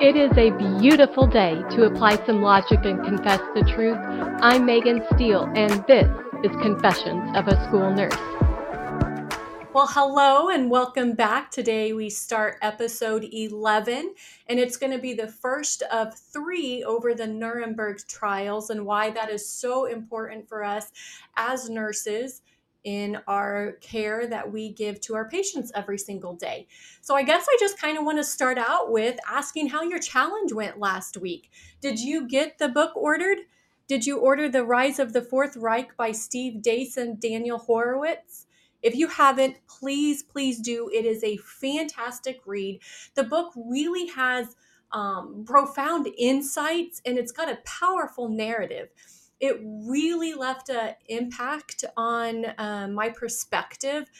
It is a beautiful day to apply some logic and confess the truth. I'm Megan Steele, and this is Confessions of a School Nurse. Well, hello and welcome back. Today we start episode 11, and it's going to be the first of three over the Nuremberg trials and why that is so important for us as nurses in our care that we give to our patients every single day. So, I guess I just kind of want to start out with asking how your challenge went last week. Did you get the book ordered? Did you order The Rise of the Fourth Reich by Steve Deace and Daniel Horowitz? If you haven't, please, please do. It is a fantastic read. The book really has um, profound insights and it's got a powerful narrative it really left an impact on uh, my perspective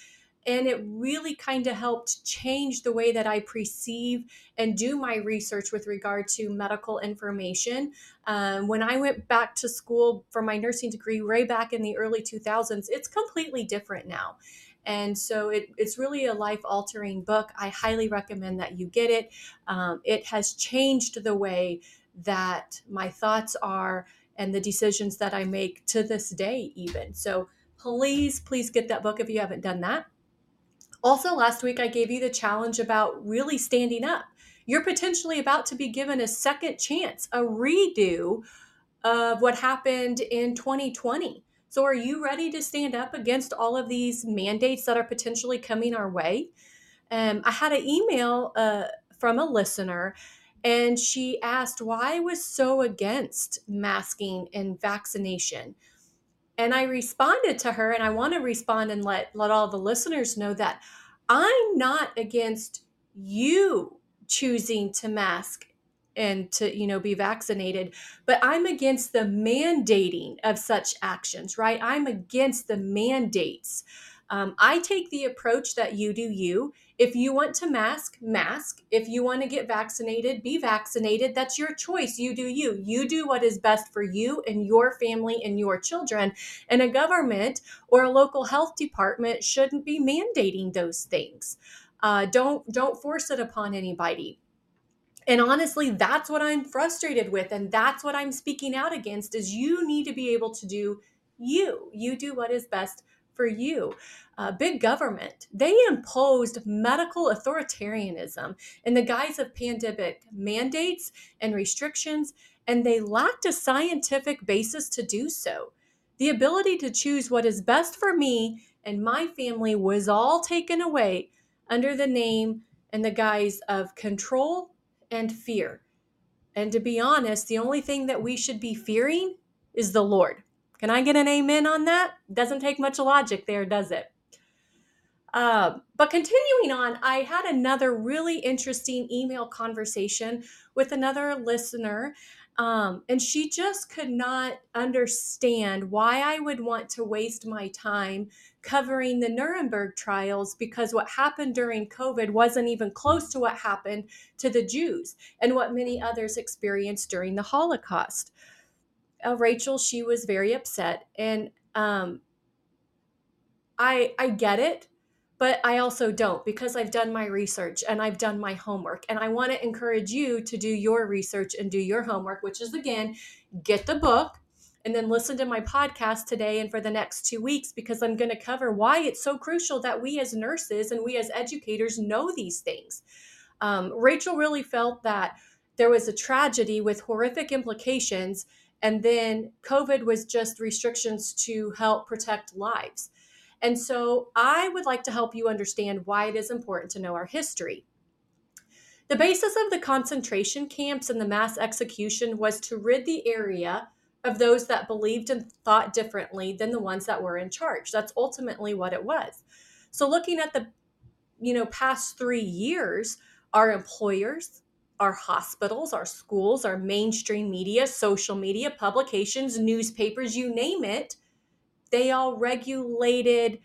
and it really kind of helped change the way that I perceive and do my research with regard to medical information. Um, when I went back to school for my nursing degree, way back in the early 2000s, it's completely different now. And so it, it's really a life altering book. I highly recommend that you get it. Um, it has changed the way that my thoughts are and the decisions that I make to this day, even. So please, please get that book if you haven't done that. Also, last week I gave you the challenge about really standing up. You're potentially about to be given a second chance, a redo of what happened in 2020. So, are you ready to stand up against all of these mandates that are potentially coming our way? Um, I had an email uh, from a listener and she asked why I was so against masking and vaccination. And I responded to her, and I want to respond and let, let all the listeners know that I'm not against you choosing to mask and to you know be vaccinated but i'm against the mandating of such actions right i'm against the mandates um, I take the approach that you do you. If you want to mask, mask. If you want to get vaccinated, be vaccinated. That's your choice. You do you. You do what is best for you and your family and your children. And a government or a local health department shouldn't be mandating those things. Uh, don't don't force it upon anybody. And honestly, that's what I'm frustrated with, and that's what I'm speaking out against. Is you need to be able to do you. You do what is best for you. Uh, big government, they imposed medical authoritarianism in the guise of pandemic mandates and restrictions, and they lacked a scientific basis to do so. The ability to choose what is best for me and my family was all taken away under the name and the guise of control and fear. And to be honest, the only thing that we should be fearing is the Lord. Can I get an amen on that? Doesn't take much logic there, does it? Uh, but continuing on, I had another really interesting email conversation with another listener. Um, and she just could not understand why I would want to waste my time covering the Nuremberg trials because what happened during COVID wasn't even close to what happened to the Jews and what many others experienced during the Holocaust uh, Rachel, she was very upset, and um, I I get it, but I also don't because I've done my research and I've done my homework, and I want to encourage you to do your research and do your homework, which is again, get the book. And then listen to my podcast today and for the next two weeks because I'm going to cover why it's so crucial that we as nurses and we as educators know these things. Um, Rachel really felt that there was a tragedy with horrific implications and then COVID was just restrictions to help protect lives. And so I would like to help you understand why it is important to know our history. The basis of the concentration camps and the mass execution was to rid the area of those that believed and thought differently than the ones that were in charge. That's ultimately what it was. So looking at the you know past 3 years, our employers, our hospitals, our schools, our mainstream media, social media, publications, newspapers, you name it, they all regulated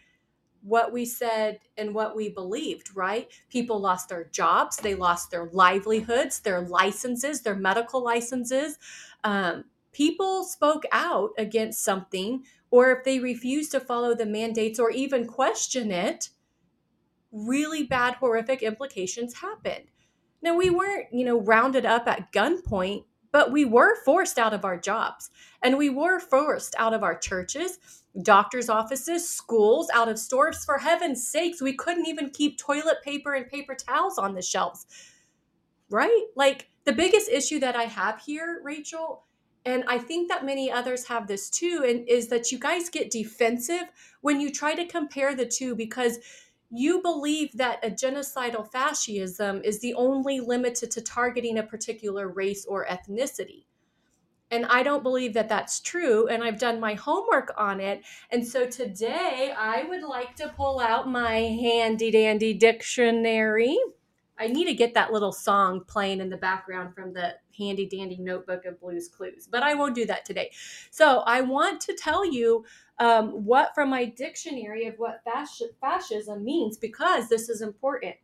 what we said and what we believed, right? People lost their jobs, they lost their livelihoods, their licenses, their medical licenses. Um, people spoke out against something, or if they refused to follow the mandates or even question it, really bad, horrific implications happened. Now, we weren't, you know, rounded up at gunpoint, but we were forced out of our jobs and we were forced out of our churches, doctors' offices, schools, out of stores. For heaven's sakes, we couldn't even keep toilet paper and paper towels on the shelves, right? Like the biggest issue that I have here, Rachel, and I think that many others have this too, and is that you guys get defensive when you try to compare the two because you believe that a genocidal fascism is the only limited to targeting a particular race or ethnicity. And I don't believe that that's true. And I've done my homework on it. And so today I would like to pull out my handy dandy dictionary. I need to get that little song playing in the background from the handy dandy notebook of Blues Clues, but I won't do that today. So I want to tell you um, what from my dictionary of what fascism means because this is important.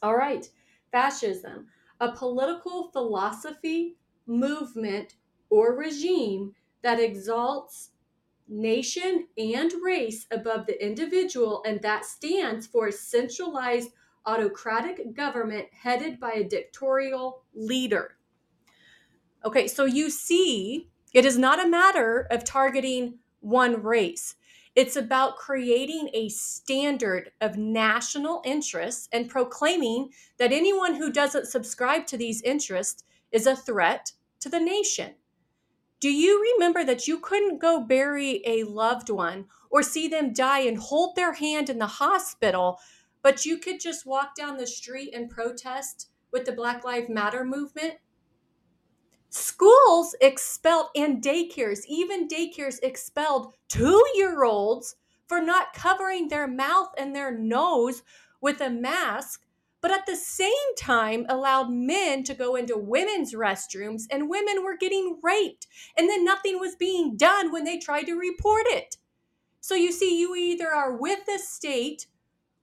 All right, fascism, a political philosophy, movement, or regime that exalts nation and race above the individual and that stands for centralized autocratic government headed by a dictatorial leader. Okay, so you see, it is not a matter of targeting one race. It's about creating a standard of national interests and proclaiming that anyone who doesn't subscribe to these interests is a threat to the nation. Do you remember that you couldn't go bury a loved one or see them die and hold their hand in the hospital but you could just walk down the street and protest with the Black Lives Matter movement. Schools expelled and daycares, even daycares expelled two year olds for not covering their mouth and their nose with a mask, but at the same time allowed men to go into women's restrooms and women were getting raped. And then nothing was being done when they tried to report it. So you see, you either are with the state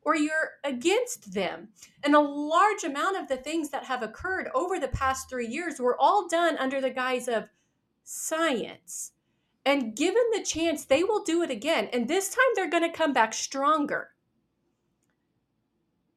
or you're against them. And a large amount of the things that have occurred over the past three years were all done under the guise of science. And given the chance, they will do it again. And this time they're going to come back stronger.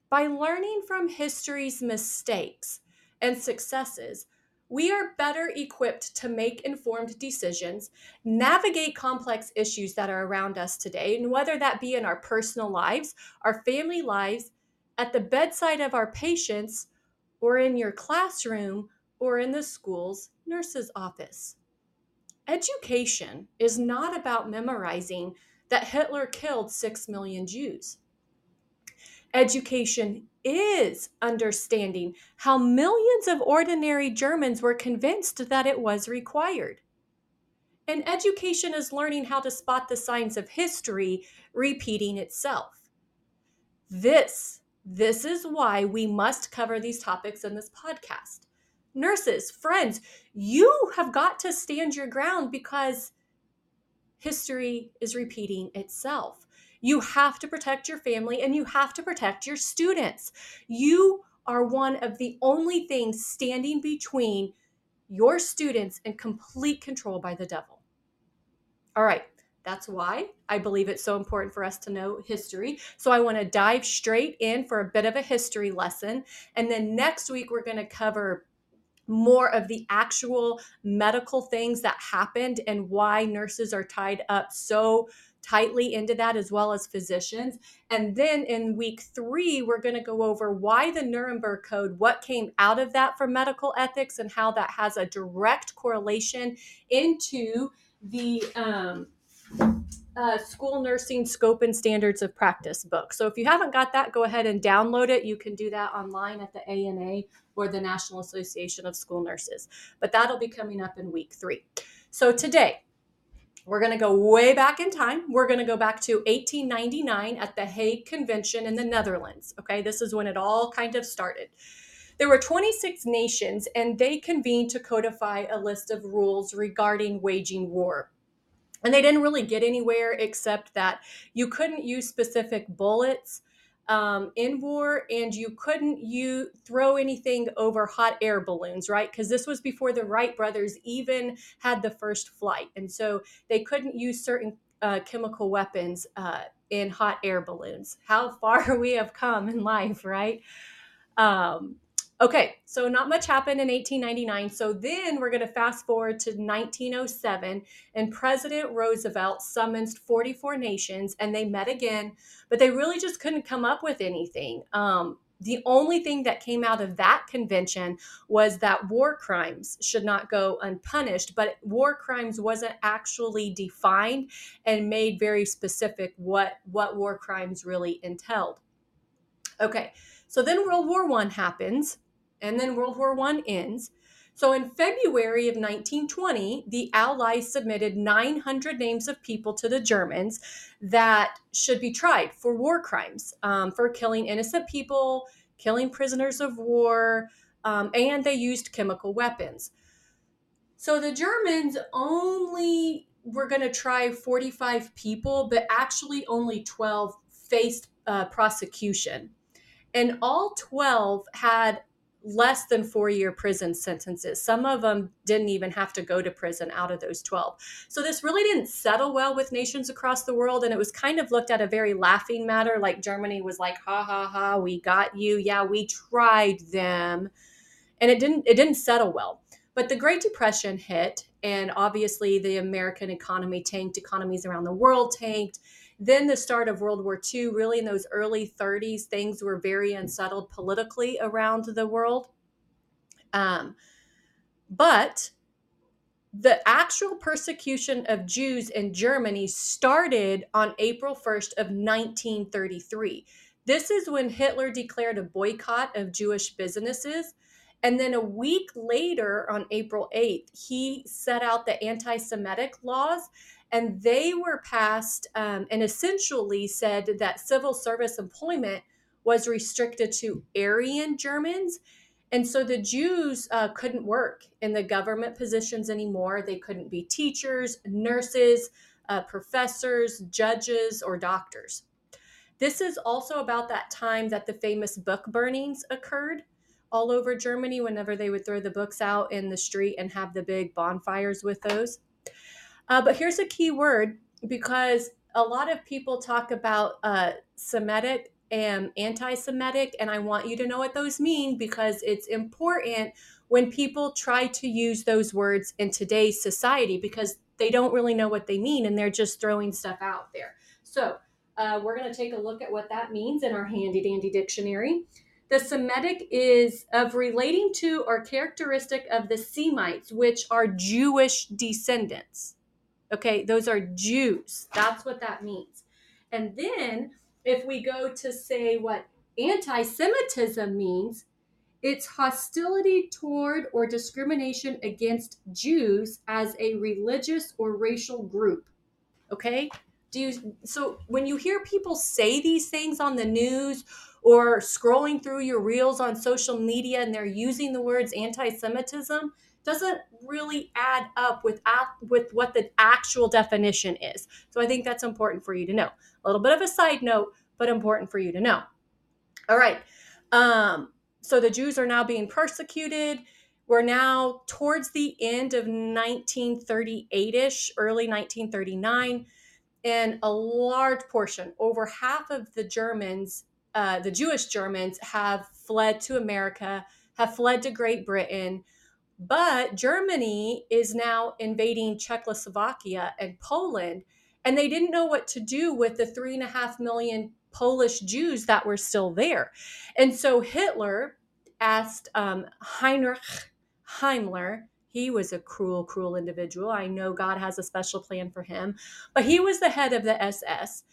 By learning from history's mistakes and successes, we are better equipped to make informed decisions, navigate complex issues that are around us today, and whether that be in our personal lives, our family lives, at the bedside of our patients, or in your classroom, or in the school's nurse's office. Education is not about memorizing that Hitler killed six million Jews. Education is understanding how millions of ordinary Germans were convinced that it was required. And education is learning how to spot the signs of history repeating itself. This, this is why we must cover these topics in this podcast. Nurses, friends, you have got to stand your ground because history is repeating itself. You have to protect your family and you have to protect your students. You are one of the only things standing between your students and complete control by the devil. All right, that's why I believe it's so important for us to know history. So I want to dive straight in for a bit of a history lesson. And then next week, we're going to cover more of the actual medical things that happened and why nurses are tied up so tightly into that as well as physicians. And then in week three, we're going to go over why the Nuremberg Code, what came out of that for medical ethics, and how that has a direct correlation into the um, uh, school nursing scope and standards of practice book. So if you haven't got that, go ahead and download it. You can do that online at the ANA or the National Association of School Nurses. But that'll be coming up in week three. So today, we're going to go way back in time. We're going to go back to 1899 at the Hague Convention in the Netherlands. Okay, this is when it all kind of started. There were 26 nations, and they convened to codify a list of rules regarding waging war. And they didn't really get anywhere except that you couldn't use specific bullets um, in war, and you couldn't you throw anything over hot air balloons, right? Because this was before the Wright brothers even had the first flight, and so they couldn't use certain uh, chemical weapons uh, in hot air balloons. How far we have come in life, right? Um, Okay, so not much happened in 1899. So then we're going to fast forward to 1907, and President Roosevelt summons 44 nations, and they met again, but they really just couldn't come up with anything. Um, the only thing that came out of that convention was that war crimes should not go unpunished, but war crimes wasn't actually defined and made very specific what what war crimes really entailed. Okay, so then World War One happens and then World War I ends. So in February of 1920, the Allies submitted 900 names of people to the Germans that should be tried for war crimes, um, for killing innocent people, killing prisoners of war, um, and they used chemical weapons. So the Germans only were going to try 45 people, but actually only 12 faced uh, prosecution. And all 12 had less than four year prison sentences. Some of them didn't even have to go to prison out of those 12. So this really didn't settle well with nations across the world. And it was kind of looked at a very laughing matter. Like Germany was like, ha ha ha, we got you. Yeah, we tried them. And it didn't it didn't settle well. But the Great Depression hit, and obviously the American economy tanked, economies around the world tanked then the start of World War II, really in those early 30s, things were very unsettled politically around the world. Um, but the actual persecution of Jews in Germany started on April 1st of 1933. This is when Hitler declared a boycott of Jewish businesses. And then a week later, on April 8th, he set out the anti Semitic laws and they were passed um, and essentially said that civil service employment was restricted to Aryan Germans. And so the Jews uh, couldn't work in the government positions anymore. They couldn't be teachers, nurses, uh, professors, judges, or doctors. This is also about that time that the famous book burnings occurred all over Germany whenever they would throw the books out in the street and have the big bonfires with those. Uh, but here's a key word because a lot of people talk about uh, Semitic and anti Semitic, and I want you to know what those mean because it's important when people try to use those words in today's society because they don't really know what they mean and they're just throwing stuff out there. So, uh, we're going to take a look at what that means in our handy dandy dictionary. The Semitic is of relating to or characteristic of the Semites, which are Jewish descendants. Okay, those are Jews. That's what that means. And then if we go to say what anti Semitism means, it's hostility toward or discrimination against Jews as a religious or racial group. Okay? Do you so when you hear people say these things on the news or scrolling through your reels on social media and they're using the words anti-Semitism, doesn't really add up with with what the actual definition is. So I think that's important for you to know. A little bit of a side note, but important for you to know. All right. Um, so the Jews are now being persecuted. We're now towards the end of 1938 ish, early 1939, and a large portion, over half of the Germans, uh, the Jewish Germans, have fled to America, have fled to Great Britain. But Germany is now invading Czechoslovakia and Poland, and they didn't know what to do with the three and a half million Polish Jews that were still there. And so Hitler asked um, Heinrich Himmler, he was a cruel, cruel individual. I know God has a special plan for him, but he was the head of the SS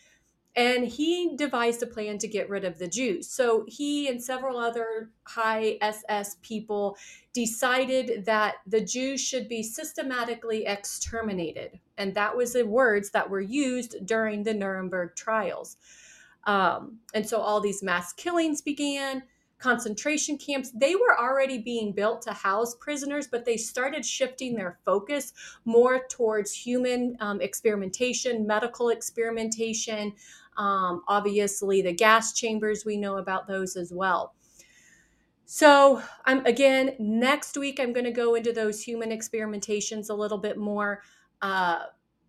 and he devised a plan to get rid of the Jews. So he and several other high SS people decided that the Jews should be systematically exterminated. And that was the words that were used during the Nuremberg trials. Um, and so all these mass killings began concentration camps they were already being built to house prisoners but they started shifting their focus more towards human um, experimentation medical experimentation um, obviously, the gas chambers, we know about those as well. So, I'm again next week. I'm going to go into those human experimentations a little bit more, uh,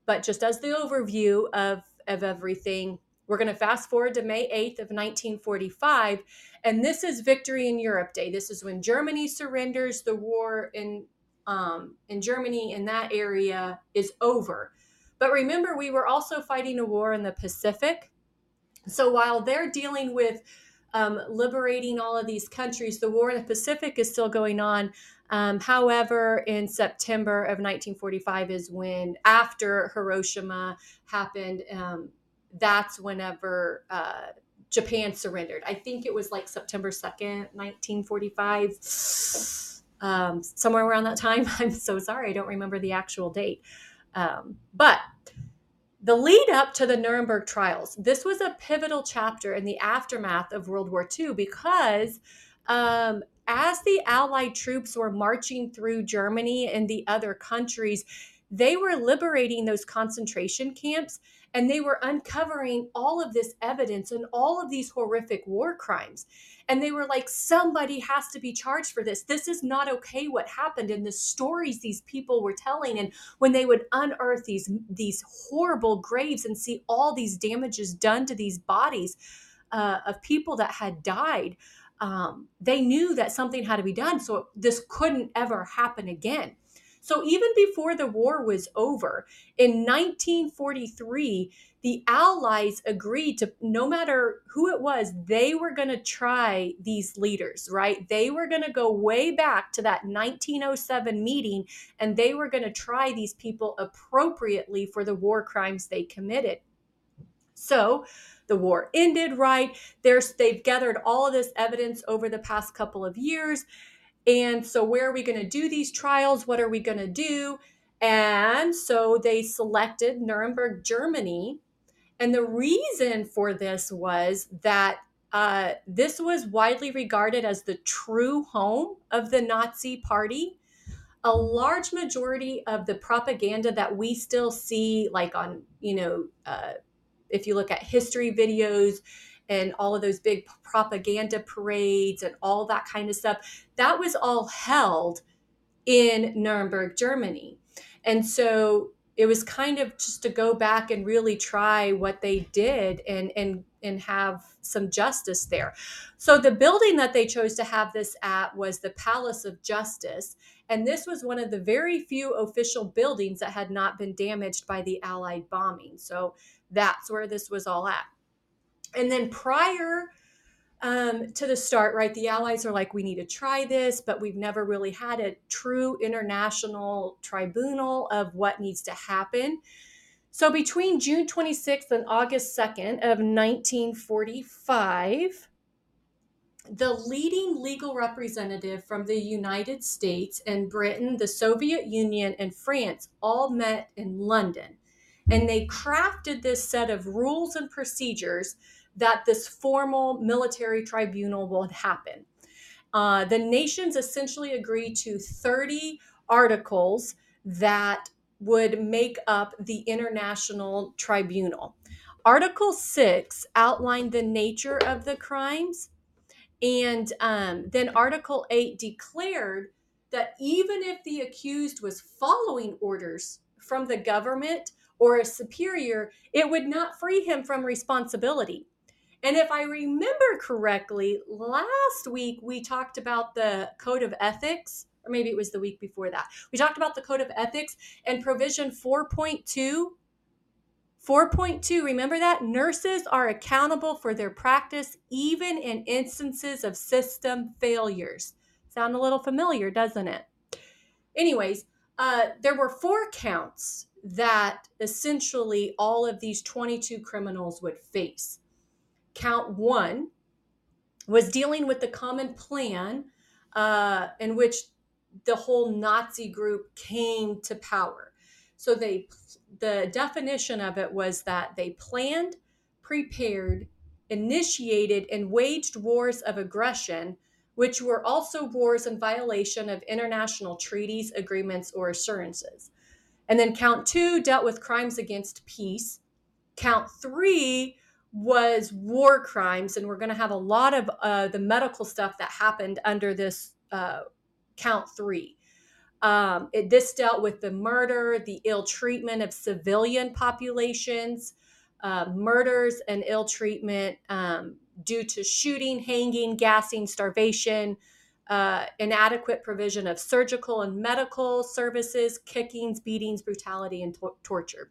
but just as the overview of of everything. We're going to fast forward to May 8th of 1945, and this is Victory in Europe Day. This is when Germany surrenders. The war in um, in Germany in that area is over. But remember, we were also fighting a war in the Pacific. So while they're dealing with um, liberating all of these countries, the war in the Pacific is still going on. Um, however, in September of 1945 is when, after Hiroshima happened, um, that's whenever uh, Japan surrendered. I think it was like September 2nd, 1945, um, somewhere around that time. I'm so sorry, I don't remember the actual date. Um, but the lead up to the Nuremberg trials, this was a pivotal chapter in the aftermath of World War II because um, as the Allied troops were marching through Germany and the other countries, they were liberating those concentration camps and they were uncovering all of this evidence and all of these horrific war crimes. And they were like somebody has to be charged for this. This is not okay what happened. And the stories these people were telling and when they would unearth these these horrible graves and see all these damages done to these bodies uh, of people that had died um, they knew that something had to be done. So this couldn't ever happen again so even before the war was over, in 1943, the Allies agreed to no matter who it was, they were going to try these leaders, right? They were going to go way back to that 1907 meeting and they were going to try these people appropriately for the war crimes they committed. So, the war ended right there's they've gathered all of this evidence over the past couple of years and so, where are we going to do these trials? What are we going to do? And so they selected Nuremberg, Germany. And the reason for this was that uh, this was widely regarded as the true home of the Nazi Party. A large majority of the propaganda that we still see, like on, you know, uh, if you look at history videos, and all of those big propaganda parades and all that kind of stuff. That was all held in Nuremberg, Germany. And so it was kind of just to go back and really try what they did and and and have some justice there. So the building that they chose to have this at was the Palace of Justice and this was one of the very few official buildings that had not been damaged by the allied bombing. So that's where this was all at. And then prior um, to the start, right, the Allies are like, we need to try this, but we've never really had a true international tribunal of what needs to happen. So between June 26th and August 2nd of 1945, the leading legal representative from the United States and Britain, the Soviet Union, and France all met in London. And they crafted this set of rules and procedures that this formal military tribunal would happen. Uh, the nations essentially agreed to 30 articles that would make up the international tribunal. Article 6 outlined the nature of the crimes, and um, then Article 8 declared that even if the accused was following orders from the government or a superior, it would not free him from responsibility. And if I remember correctly, last week we talked about the code of ethics, or maybe it was the week before that. We talked about the code of ethics and provision 4.2. 4.2, remember that? Nurses are accountable for their practice even in instances of system failures. Sound a little familiar, doesn't it? Anyways, uh, there were four counts that essentially all of these 22 criminals would face count one was dealing with the common plan uh, in which the whole Nazi group came to power. So they the definition of it was that they planned, prepared, initiated, and waged wars of aggression, which were also wars in violation of international treaties, agreements, or assurances. And then count two dealt with crimes against peace. Count three was war crimes, and we're going to have a lot of uh, the medical stuff that happened under this uh, count three. Um, it, this dealt with the murder, the ill treatment of civilian populations, uh, murders and ill treatment um, due to shooting, hanging, gassing, starvation, uh, inadequate provision of surgical and medical services, kickings, beatings, brutality, and to- torture.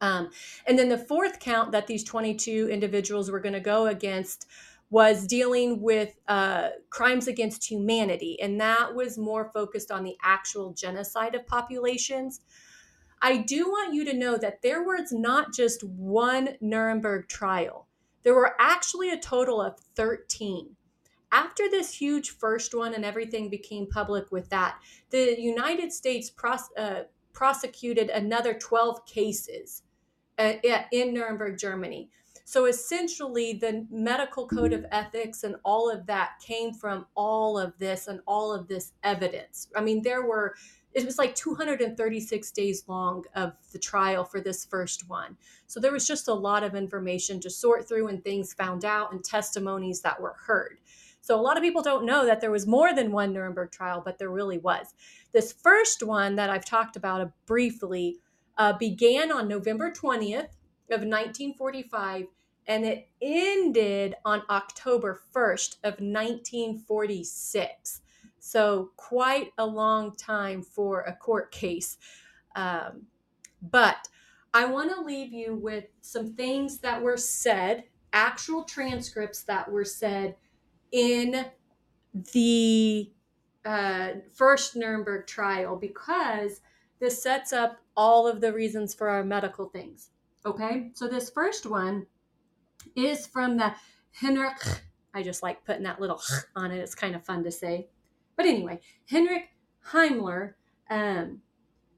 Um, and then the fourth count that these 22 individuals were going to go against was dealing with uh, crimes against humanity. And that was more focused on the actual genocide of populations. I do want you to know that there was not just one Nuremberg trial, there were actually a total of 13. After this huge first one and everything became public with that, the United States pros- uh, prosecuted another 12 cases Uh, in Nuremberg, Germany. So essentially, the medical code of ethics and all of that came from all of this and all of this evidence. I mean, there were, it was like 236 days long of the trial for this first one. So there was just a lot of information to sort through and things found out and testimonies that were heard. So a lot of people don't know that there was more than one Nuremberg trial, but there really was. This first one that I've talked about briefly uh, began on November 20th of 1945 and it ended on October 1st of 1946. So quite a long time for a court case. Um, but I want to leave you with some things that were said, actual transcripts that were said in the uh, first Nuremberg trial because this sets up all of the reasons for our medical things. Okay, so this first one is from the Henrik. I just like putting that little on it. It's kind of fun to say. But anyway, Henrik Himmler. Um,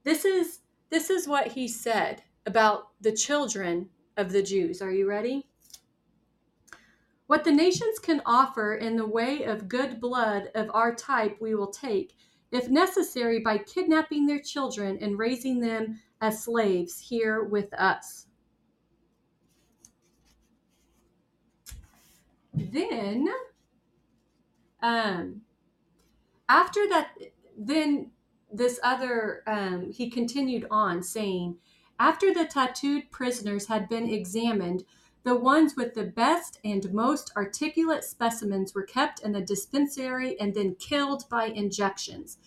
this is this is what he said about the children of the Jews. Are you ready? What the nations can offer in the way of good blood of our type, we will take, if necessary, by kidnapping their children and raising them as slaves here with us. Then, um, after that, then this other, um, he continued on saying, after the tattooed prisoners had been examined, the ones with the best and most articulate specimens were kept in the dispensary and then killed by injections.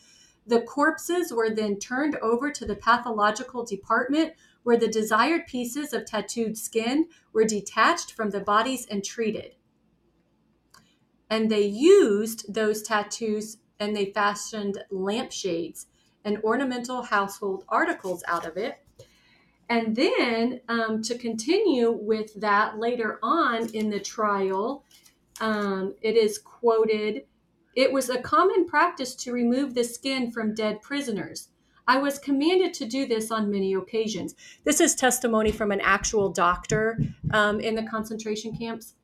The corpses were then turned over to the pathological department where the desired pieces of tattooed skin were detached from the bodies and treated. And they used those tattoos and they fashioned lampshades and ornamental household articles out of it. And then um, to continue with that later on in the trial, um, it is quoted it was a common practice to remove the skin from dead prisoners. I was commanded to do this on many occasions. This is testimony from an actual doctor um, in the concentration camps.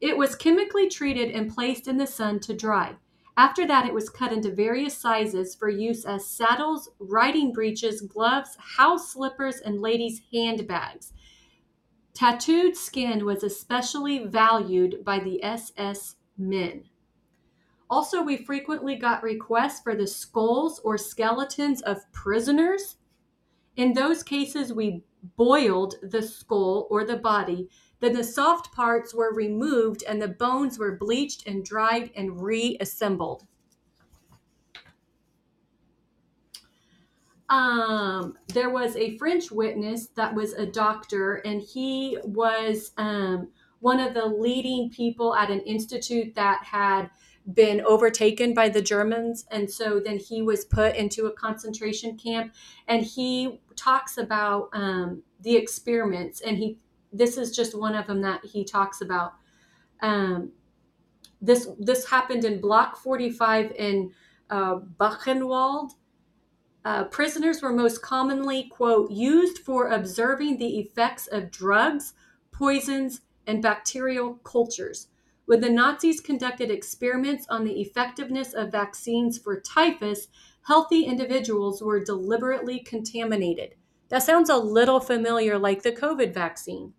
It was chemically treated and placed in the sun to dry. After that, it was cut into various sizes for use as saddles, riding breeches, gloves, house slippers, and ladies' handbags. Tattooed skin was especially valued by the SS men. Also, we frequently got requests for the skulls or skeletons of prisoners. In those cases, we boiled the skull or the body then the soft parts were removed and the bones were bleached and dried and reassembled. Um, there was a French witness that was a doctor, and he was um, one of the leading people at an institute that had been overtaken by the Germans. And so then he was put into a concentration camp. And he talks about um, the experiments and he this is just one of them that he talks about. Um, this this happened in Block 45 in uh, Buchenwald. Uh, prisoners were most commonly, quote, used for observing the effects of drugs, poisons, and bacterial cultures. When the Nazis conducted experiments on the effectiveness of vaccines for typhus, healthy individuals were deliberately contaminated. That sounds a little familiar like the COVID vaccine.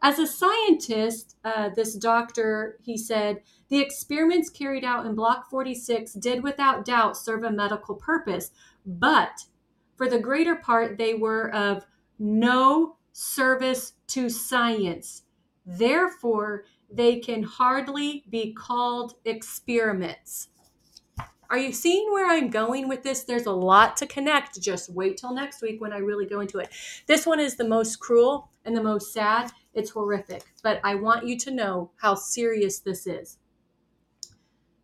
As a scientist, uh, this doctor, he said, the experiments carried out in Block 46 did without doubt serve a medical purpose, but for the greater part, they were of no service to science. Therefore, they can hardly be called experiments. Are you seeing where I'm going with this? There's a lot to connect. Just wait till next week when I really go into it. This one is the most cruel and the most sad. It's horrific, but I want you to know how serious this is.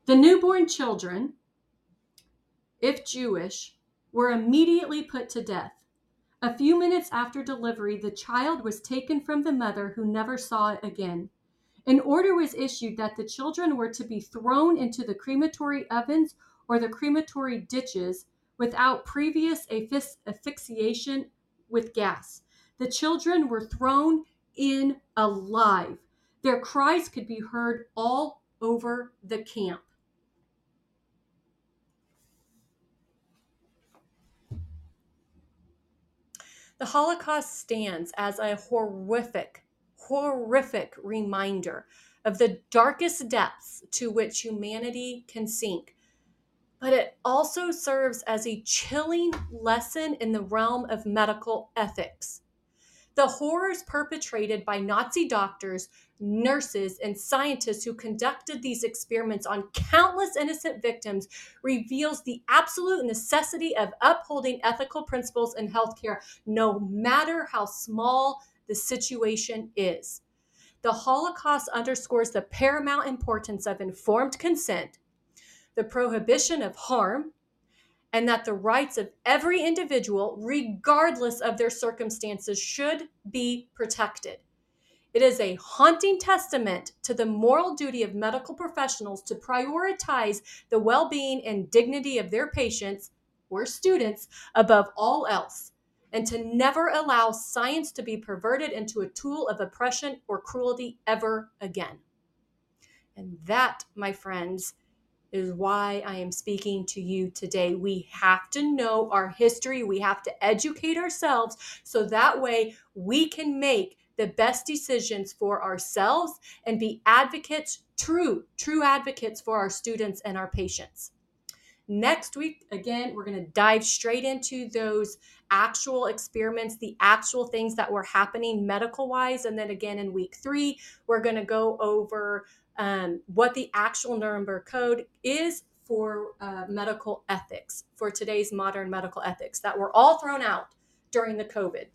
The newborn children, if Jewish, were immediately put to death. A few minutes after delivery, the child was taken from the mother who never saw it again. An order was issued that the children were to be thrown into the crematory ovens or the crematory ditches without previous asphyxiation with gas. The children were thrown in alive. Their cries could be heard all over the camp. The Holocaust stands as a horrific horrific reminder of the darkest depths to which humanity can sink. But it also serves as a chilling lesson in the realm of medical ethics. The horrors perpetrated by Nazi doctors, nurses, and scientists who conducted these experiments on countless innocent victims reveals the absolute necessity of upholding ethical principles in healthcare, no matter how small the situation is. The Holocaust underscores the paramount importance of informed consent, the prohibition of harm, and that the rights of every individual, regardless of their circumstances, should be protected. It is a haunting testament to the moral duty of medical professionals to prioritize the well being and dignity of their patients or students above all else and to never allow science to be perverted into a tool of oppression or cruelty ever again. And that, my friends, is why I am speaking to you today. We have to know our history, we have to educate ourselves so that way we can make the best decisions for ourselves and be advocates, true, true advocates for our students and our patients. Next week, again, we're going to dive straight into those actual experiments, the actual things that were happening medical wise. And then again, in week three, we're going to go over um, what the actual Nuremberg Code is for uh, medical ethics, for today's modern medical ethics that were all thrown out during the COVID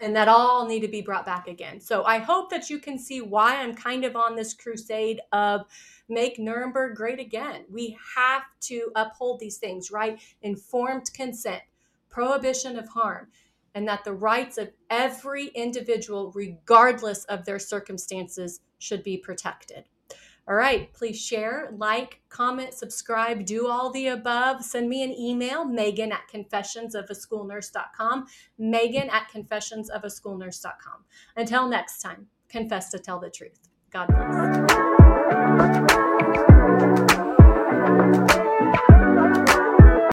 and that all need to be brought back again. So I hope that you can see why I'm kind of on this crusade of make Nuremberg great again. We have to uphold these things, right? Informed consent, prohibition of harm, and that the rights of every individual, regardless of their circumstances, should be protected. All right, please share, like, comment, subscribe, do all the above. Send me an email, Megan at confessionsofaschoolnurse.com, Megan at confessionsofaschoolnurse.com. Until next time, confess to tell the truth. God bless.